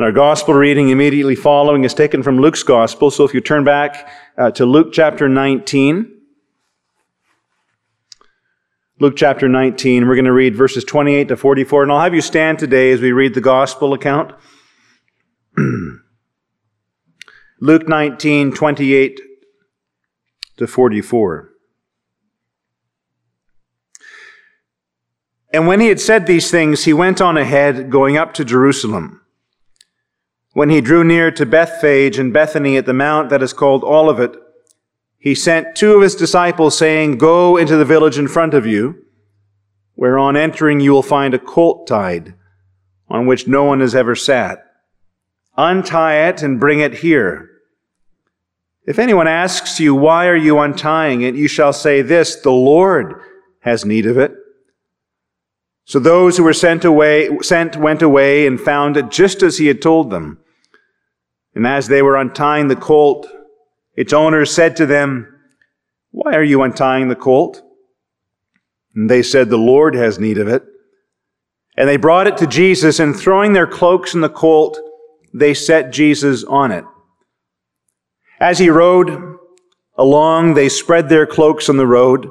And our gospel reading immediately following is taken from Luke's gospel. So if you turn back uh, to Luke chapter 19, Luke chapter 19, we're going to read verses 28 to 44. And I'll have you stand today as we read the gospel account. Luke 19, 28 to 44. And when he had said these things, he went on ahead, going up to Jerusalem. When he drew near to Bethphage and Bethany at the mount that is called Olivet, he sent two of his disciples, saying, Go into the village in front of you, where on entering you will find a colt tied, on which no one has ever sat. Untie it and bring it here. If anyone asks you, why are you untying it? You shall say this, the Lord has need of it. So those who were sent away, sent went away and found it just as he had told them. And as they were untying the colt, its owner said to them, Why are you untying the colt? And they said, The Lord has need of it. And they brought it to Jesus, and throwing their cloaks in the colt, they set Jesus on it. As he rode along, they spread their cloaks on the road.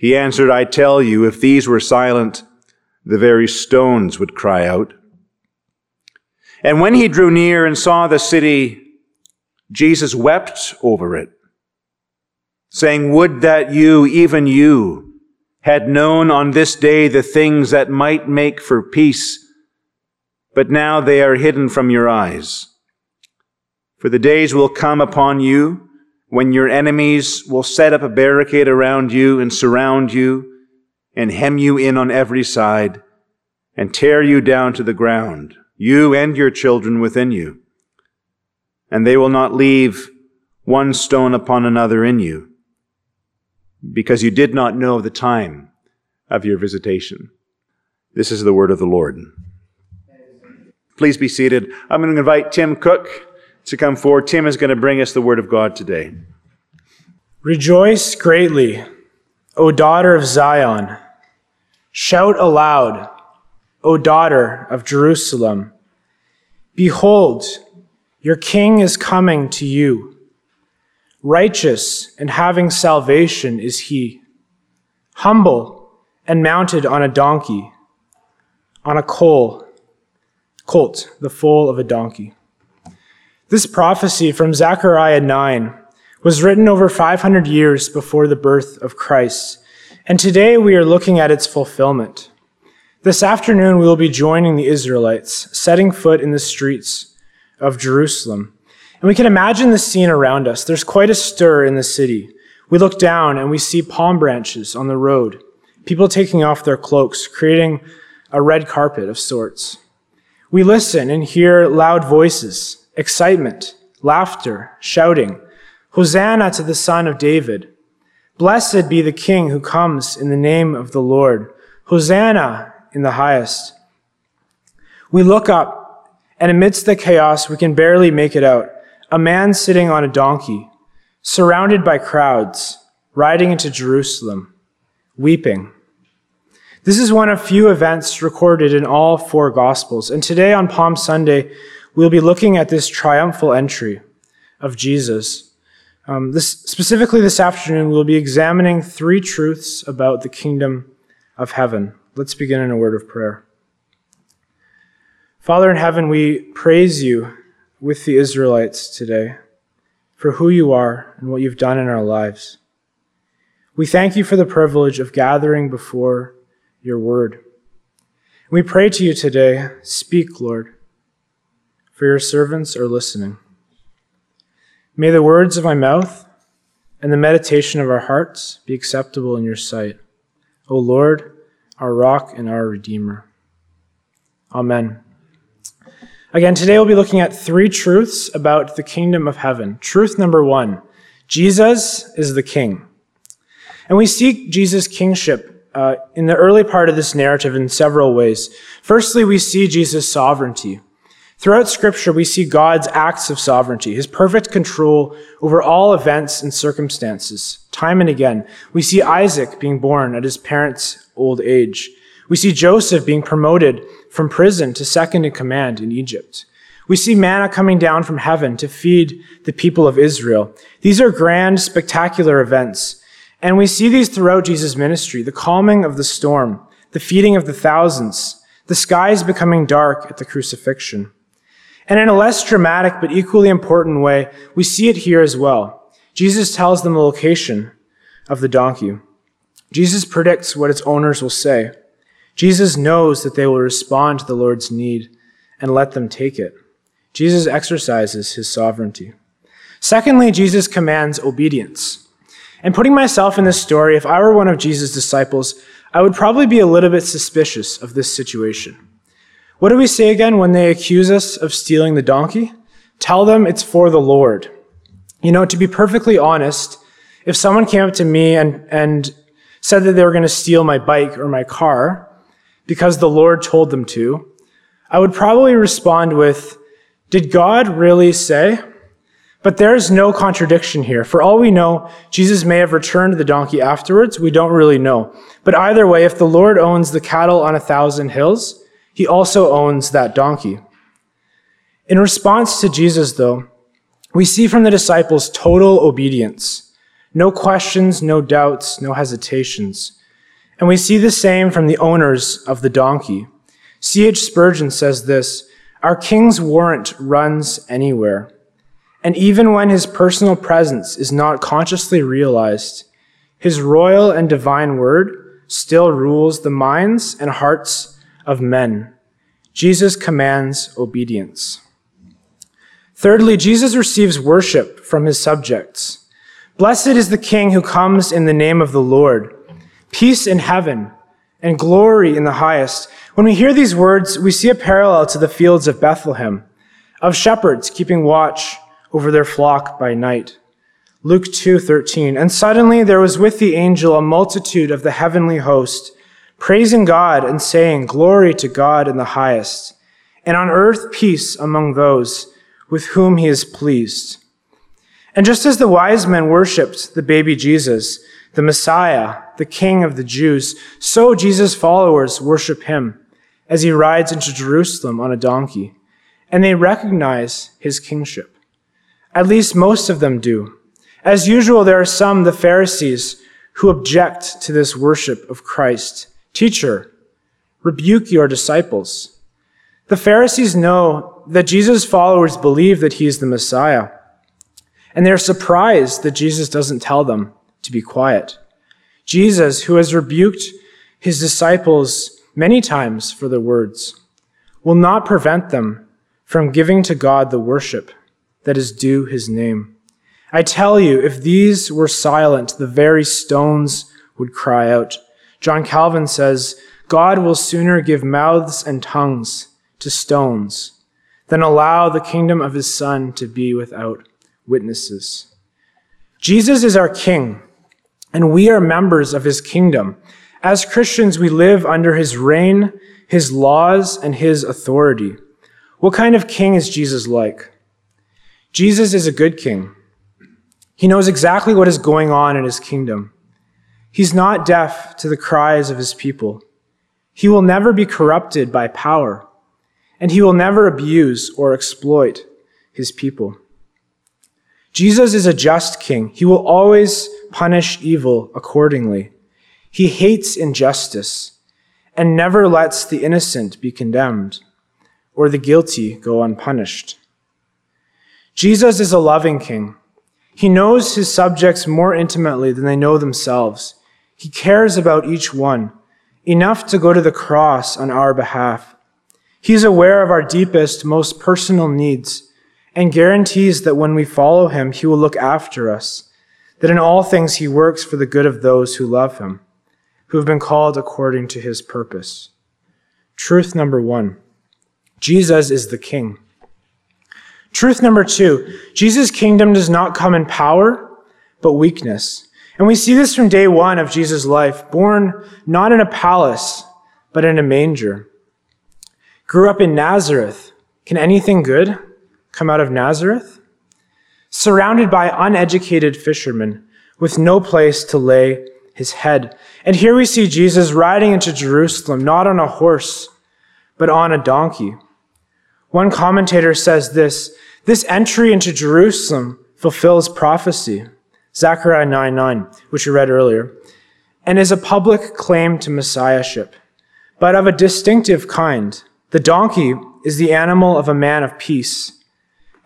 He answered, I tell you, if these were silent, the very stones would cry out. And when he drew near and saw the city, Jesus wept over it, saying, Would that you, even you, had known on this day the things that might make for peace, but now they are hidden from your eyes. For the days will come upon you when your enemies will set up a barricade around you and surround you and hem you in on every side and tear you down to the ground, you and your children within you. And they will not leave one stone upon another in you because you did not know the time of your visitation. This is the word of the Lord. Please be seated. I'm going to invite Tim Cooke to come forward. Tim is going to bring us the word of God today. Rejoice greatly, O daughter of Zion. Shout aloud, O daughter of Jerusalem. Behold, your king is coming to you. Righteous and having salvation is he, humble and mounted on a donkey, on a coal, colt, the foal of a donkey. This prophecy from Zechariah 9 was written over 500 years before the birth of Christ, and today we are looking at its fulfillment. This afternoon we will be joining the Israelites, setting foot in the streets of Jerusalem. And we can imagine the scene around us. There's quite a stir in the city. We look down and we see palm branches on the road, people taking off their cloaks, creating a red carpet of sorts. We listen and hear loud voices excitement, laughter, shouting, Hosanna to the Son of David. Blessed be the King who comes in the name of the Lord. Hosanna in the highest. We look up, and amidst the chaos, we can barely make it out. A man sitting on a donkey, surrounded by crowds, riding into Jerusalem, weeping. This is one of few events recorded in all four Gospels. And today on Palm Sunday, we'll be looking at this triumphal entry of Jesus. Um, this, specifically this afternoon, we'll be examining three truths about the kingdom of heaven. Let's begin in a word of prayer. Father in heaven, we praise you with the Israelites today for who you are and what you've done in our lives. We thank you for the privilege of gathering before your word. We pray to you today, speak, Lord for your servants are listening. May the words of my mouth and the meditation of our hearts be acceptable in your sight, O Lord, our rock and our Redeemer. Amen. Again, today we'll be looking at three truths about the kingdom of heaven. Truth number one Jesus is the king. And we see Jesus' kingship uh, in the early part of this narrative in several ways. Firstly, we see Jesus' sovereignty. Throughout Scripture, we see God's acts of sovereignty, his perfect control over all events and circumstances. Time and again, we see Isaac being born at his parents' old age. We see Joseph being promoted from prison to second in command in Egypt. We see manna coming down from heaven to feed the people of Israel. These are grand, spectacular events. And we see these throughout Jesus' ministry the calming of the storm, the feeding of the thousands, the skies becoming dark at the crucifixion. And in a less dramatic but equally important way, we see it here as well. Jesus tells them the location of the donkey. Jesus predicts what its owners will say. Jesus knows that they will respond to the Lord's need and let them take it. Jesus exercises his sovereignty. Secondly, Jesus commands obedience. And putting myself in this story, if I were one of Jesus' disciples, I would probably be a little bit suspicious of this situation. What do we say again when they accuse us of stealing the donkey? Tell them it's for the Lord. You know, to be perfectly honest, if someone came up to me and, and said that they were going to steal my bike or my car because the Lord told them to, I would probably respond with, Did God really say? But there's no contradiction here. For all we know, Jesus may have returned the donkey afterwards. We don't really know. But either way, if the Lord owns the cattle on a thousand hills, he also owns that donkey. In response to Jesus, though, we see from the disciples total obedience. No questions, no doubts, no hesitations. And we see the same from the owners of the donkey. C.H. Spurgeon says this Our king's warrant runs anywhere. And even when his personal presence is not consciously realized, his royal and divine word still rules the minds and hearts of men. Jesus commands obedience. Thirdly, Jesus receives worship from his subjects. Blessed is the King who comes in the name of the Lord. Peace in heaven and glory in the highest. When we hear these words, we see a parallel to the fields of Bethlehem, of shepherds keeping watch over their flock by night. Luke 2:13 And suddenly there was with the angel a multitude of the heavenly host praising God and saying, Glory to God in the highest, and on earth peace among those with whom he is pleased. And just as the wise men worshiped the baby Jesus, the Messiah, the King of the Jews, so Jesus' followers worship him as he rides into Jerusalem on a donkey, and they recognize his kingship. At least most of them do. As usual, there are some, the Pharisees, who object to this worship of Christ Teacher, rebuke your disciples. The Pharisees know that Jesus' followers believe that he is the Messiah, and they're surprised that Jesus doesn't tell them to be quiet. Jesus, who has rebuked his disciples many times for their words, will not prevent them from giving to God the worship that is due his name. I tell you, if these were silent, the very stones would cry out. John Calvin says, God will sooner give mouths and tongues to stones than allow the kingdom of his Son to be without witnesses. Jesus is our King, and we are members of his kingdom. As Christians, we live under his reign, his laws, and his authority. What kind of king is Jesus like? Jesus is a good king. He knows exactly what is going on in his kingdom. He's not deaf to the cries of his people. He will never be corrupted by power, and he will never abuse or exploit his people. Jesus is a just king. He will always punish evil accordingly. He hates injustice and never lets the innocent be condemned or the guilty go unpunished. Jesus is a loving king. He knows his subjects more intimately than they know themselves. He cares about each one, enough to go to the cross on our behalf. He's aware of our deepest, most personal needs, and guarantees that when we follow him, he will look after us, that in all things he works for the good of those who love him, who have been called according to his purpose. Truth number one Jesus is the king. Truth number two Jesus' kingdom does not come in power, but weakness. And we see this from day one of Jesus' life, born not in a palace, but in a manger. Grew up in Nazareth. Can anything good come out of Nazareth? Surrounded by uneducated fishermen with no place to lay his head. And here we see Jesus riding into Jerusalem, not on a horse, but on a donkey. One commentator says this this entry into Jerusalem fulfills prophecy, Zechariah 9 9, which we read earlier, and is a public claim to messiahship, but of a distinctive kind. The donkey is the animal of a man of peace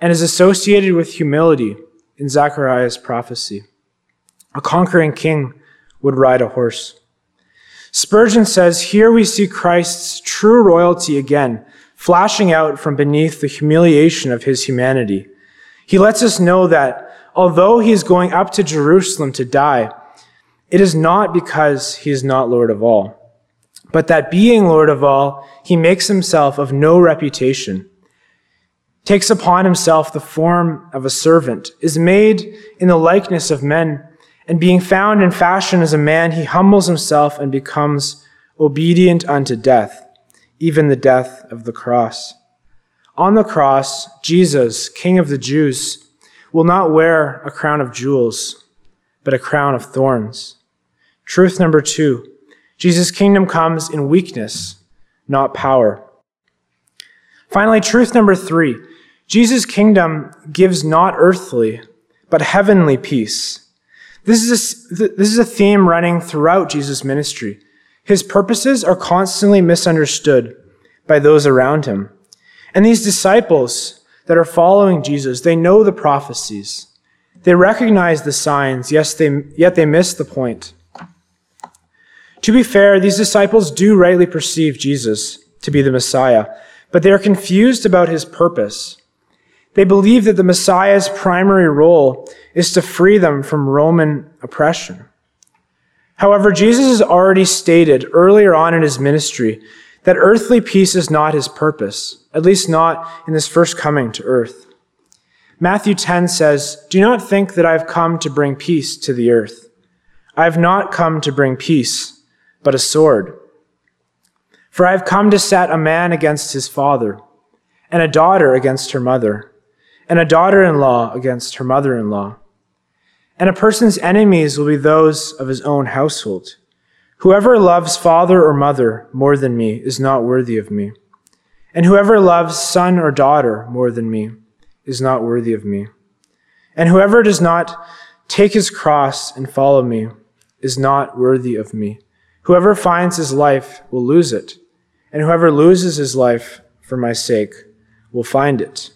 and is associated with humility in Zechariah's prophecy. A conquering king would ride a horse. Spurgeon says, Here we see Christ's true royalty again, flashing out from beneath the humiliation of his humanity. He lets us know that although he is going up to Jerusalem to die, it is not because he is not Lord of all, but that being Lord of all, he makes himself of no reputation, takes upon himself the form of a servant, is made in the likeness of men, and being found in fashion as a man, he humbles himself and becomes obedient unto death, even the death of the cross. On the cross, Jesus, King of the Jews, will not wear a crown of jewels, but a crown of thorns. Truth number two Jesus' kingdom comes in weakness, not power. Finally, truth number three Jesus' kingdom gives not earthly, but heavenly peace. This is, a, this is a theme running throughout Jesus' ministry. His purposes are constantly misunderstood by those around him. And these disciples that are following Jesus, they know the prophecies. They recognize the signs, yes, they, yet they miss the point. To be fair, these disciples do rightly perceive Jesus to be the Messiah, but they are confused about his purpose. They believe that the Messiah's primary role is to free them from Roman oppression. However, Jesus has already stated earlier on in his ministry that earthly peace is not his purpose, at least not in this first coming to earth. Matthew 10 says, Do not think that I have come to bring peace to the earth. I have not come to bring peace, but a sword. For I have come to set a man against his father, and a daughter against her mother and a daughter in law against her mother in law. And a person's enemies will be those of his own household. Whoever loves father or mother more than me is not worthy of me. And whoever loves son or daughter more than me is not worthy of me. And whoever does not take his cross and follow me is not worthy of me. Whoever finds his life will lose it, and whoever loses his life for my sake will find it.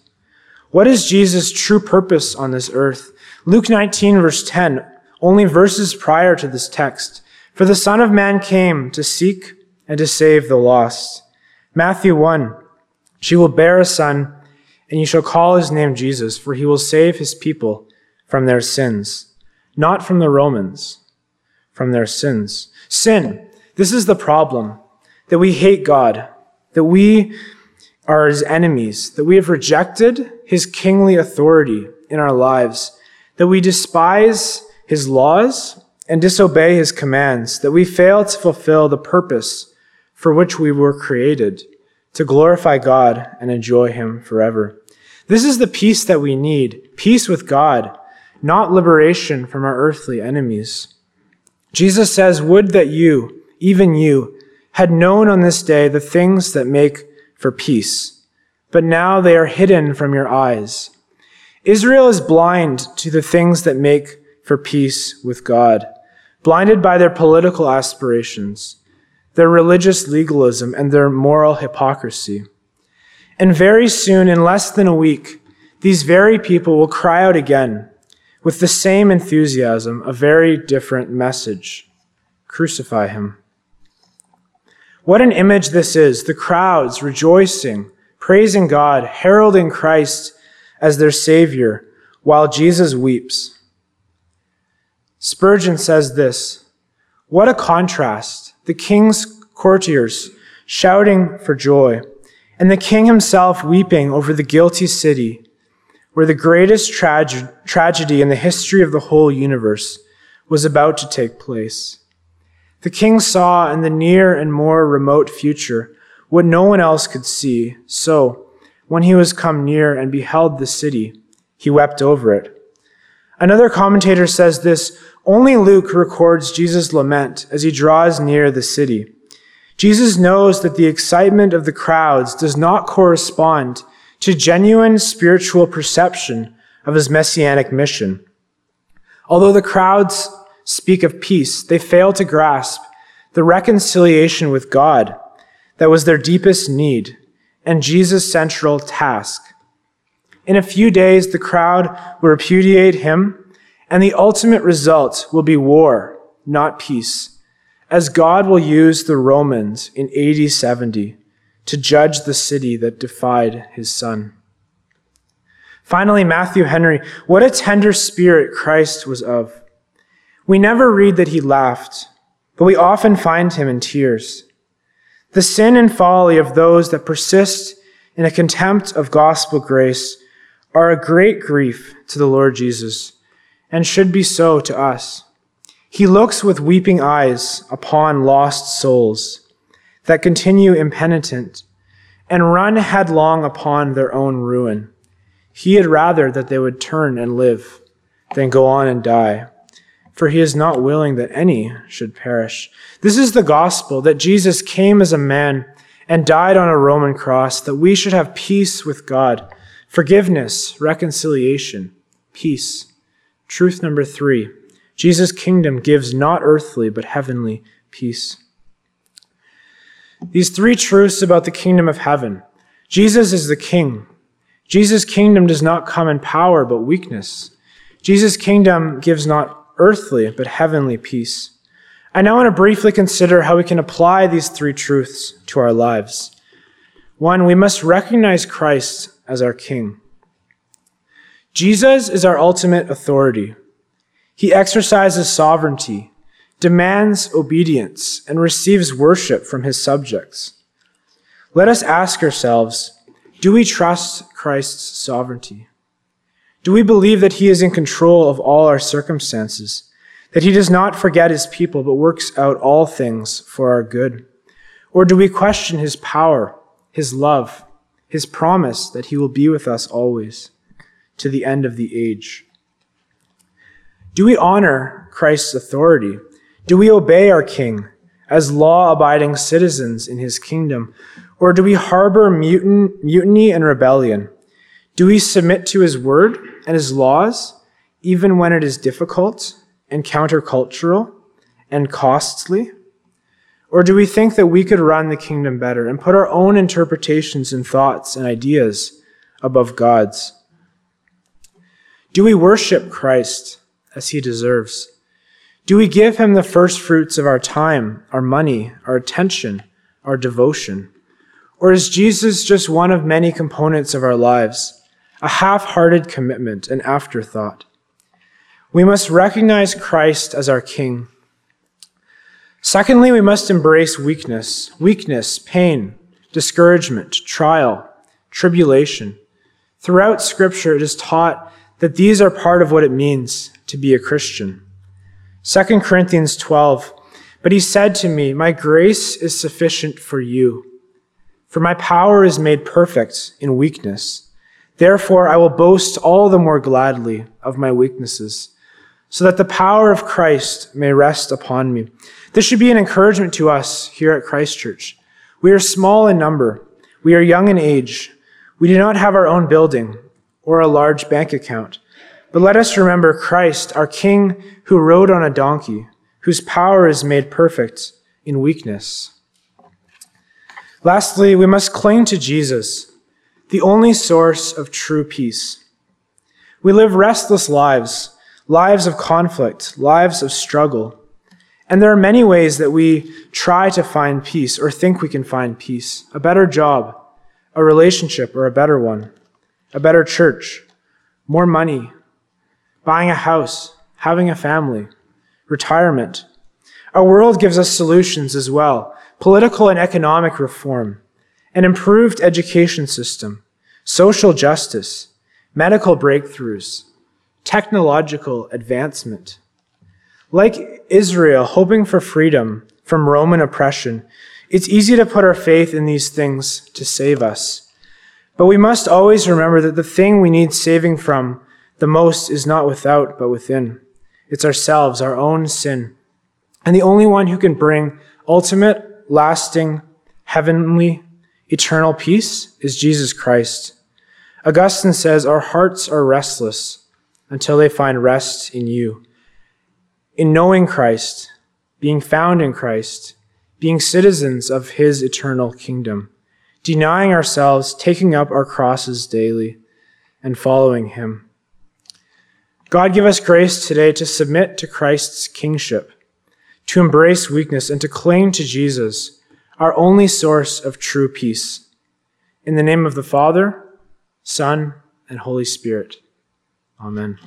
What is Jesus' true purpose on this earth? Luke 19, verse 10, only verses prior to this text. For the Son of Man came to seek and to save the lost. Matthew 1, she will bear a son, and you shall call his name Jesus, for he will save his people from their sins. Not from the Romans, from their sins. Sin, this is the problem, that we hate God, that we are his enemies, that we have rejected his kingly authority in our lives, that we despise his laws and disobey his commands, that we fail to fulfill the purpose for which we were created, to glorify God and enjoy him forever. This is the peace that we need, peace with God, not liberation from our earthly enemies. Jesus says, Would that you, even you, had known on this day the things that make for peace, but now they are hidden from your eyes. Israel is blind to the things that make for peace with God, blinded by their political aspirations, their religious legalism, and their moral hypocrisy. And very soon, in less than a week, these very people will cry out again with the same enthusiasm, a very different message. Crucify him. What an image this is the crowds rejoicing, praising God, heralding Christ as their Savior, while Jesus weeps. Spurgeon says this What a contrast! The king's courtiers shouting for joy, and the king himself weeping over the guilty city, where the greatest trage- tragedy in the history of the whole universe was about to take place. The king saw in the near and more remote future what no one else could see. So, when he was come near and beheld the city, he wept over it. Another commentator says this only Luke records Jesus' lament as he draws near the city. Jesus knows that the excitement of the crowds does not correspond to genuine spiritual perception of his messianic mission. Although the crowds speak of peace, they fail to grasp the reconciliation with God that was their deepest need and Jesus' central task. In a few days, the crowd will repudiate him, and the ultimate result will be war, not peace as God will use the Romans in AD 70 to judge the city that defied his son. Finally, Matthew Henry, what a tender spirit Christ was of. We never read that he laughed, but we often find him in tears. The sin and folly of those that persist in a contempt of gospel grace are a great grief to the Lord Jesus and should be so to us. He looks with weeping eyes upon lost souls that continue impenitent and run headlong upon their own ruin. He had rather that they would turn and live than go on and die, for he is not willing that any should perish. This is the gospel that Jesus came as a man and died on a Roman cross that we should have peace with God, forgiveness, reconciliation, peace. Truth number three. Jesus' kingdom gives not earthly, but heavenly peace. These three truths about the kingdom of heaven Jesus is the king. Jesus' kingdom does not come in power, but weakness. Jesus' kingdom gives not earthly, but heavenly peace. I now want to briefly consider how we can apply these three truths to our lives. One, we must recognize Christ as our king. Jesus is our ultimate authority. He exercises sovereignty, demands obedience, and receives worship from his subjects. Let us ask ourselves do we trust Christ's sovereignty? Do we believe that he is in control of all our circumstances, that he does not forget his people, but works out all things for our good? Or do we question his power, his love, his promise that he will be with us always to the end of the age? Do we honor Christ's authority? Do we obey our King as law abiding citizens in his kingdom? Or do we harbor mutin- mutiny and rebellion? Do we submit to his word and his laws, even when it is difficult and countercultural and costly? Or do we think that we could run the kingdom better and put our own interpretations and thoughts and ideas above God's? Do we worship Christ as he deserves? Do we give him the first fruits of our time, our money, our attention, our devotion? Or is Jesus just one of many components of our lives, a half hearted commitment, an afterthought? We must recognize Christ as our King. Secondly, we must embrace weakness, weakness, pain, discouragement, trial, tribulation. Throughout Scripture, it is taught that these are part of what it means to be a Christian. 2 Corinthians 12, but he said to me, My grace is sufficient for you, for my power is made perfect in weakness. Therefore, I will boast all the more gladly of my weaknesses, so that the power of Christ may rest upon me. This should be an encouragement to us here at Christ Church. We are small in number. We are young in age. We do not have our own building or a large bank account. But let us remember Christ, our King, who rode on a donkey, whose power is made perfect in weakness. Lastly, we must cling to Jesus, the only source of true peace. We live restless lives, lives of conflict, lives of struggle. And there are many ways that we try to find peace or think we can find peace a better job, a relationship or a better one, a better church, more money, buying a house, having a family, retirement. Our world gives us solutions as well political and economic reform, an improved education system, social justice, medical breakthroughs, technological advancement. Like Israel, hoping for freedom from Roman oppression, it's easy to put our faith in these things to save us. But we must always remember that the thing we need saving from the most is not without, but within. It's ourselves, our own sin. And the only one who can bring ultimate, lasting, heavenly, eternal peace is Jesus Christ. Augustine says, Our hearts are restless until they find rest in you. In knowing Christ, being found in Christ, being citizens of his eternal kingdom, denying ourselves, taking up our crosses daily, and following him. God, give us grace today to submit to Christ's kingship, to embrace weakness, and to cling to Jesus, our only source of true peace. In the name of the Father, Son, and Holy Spirit. Amen.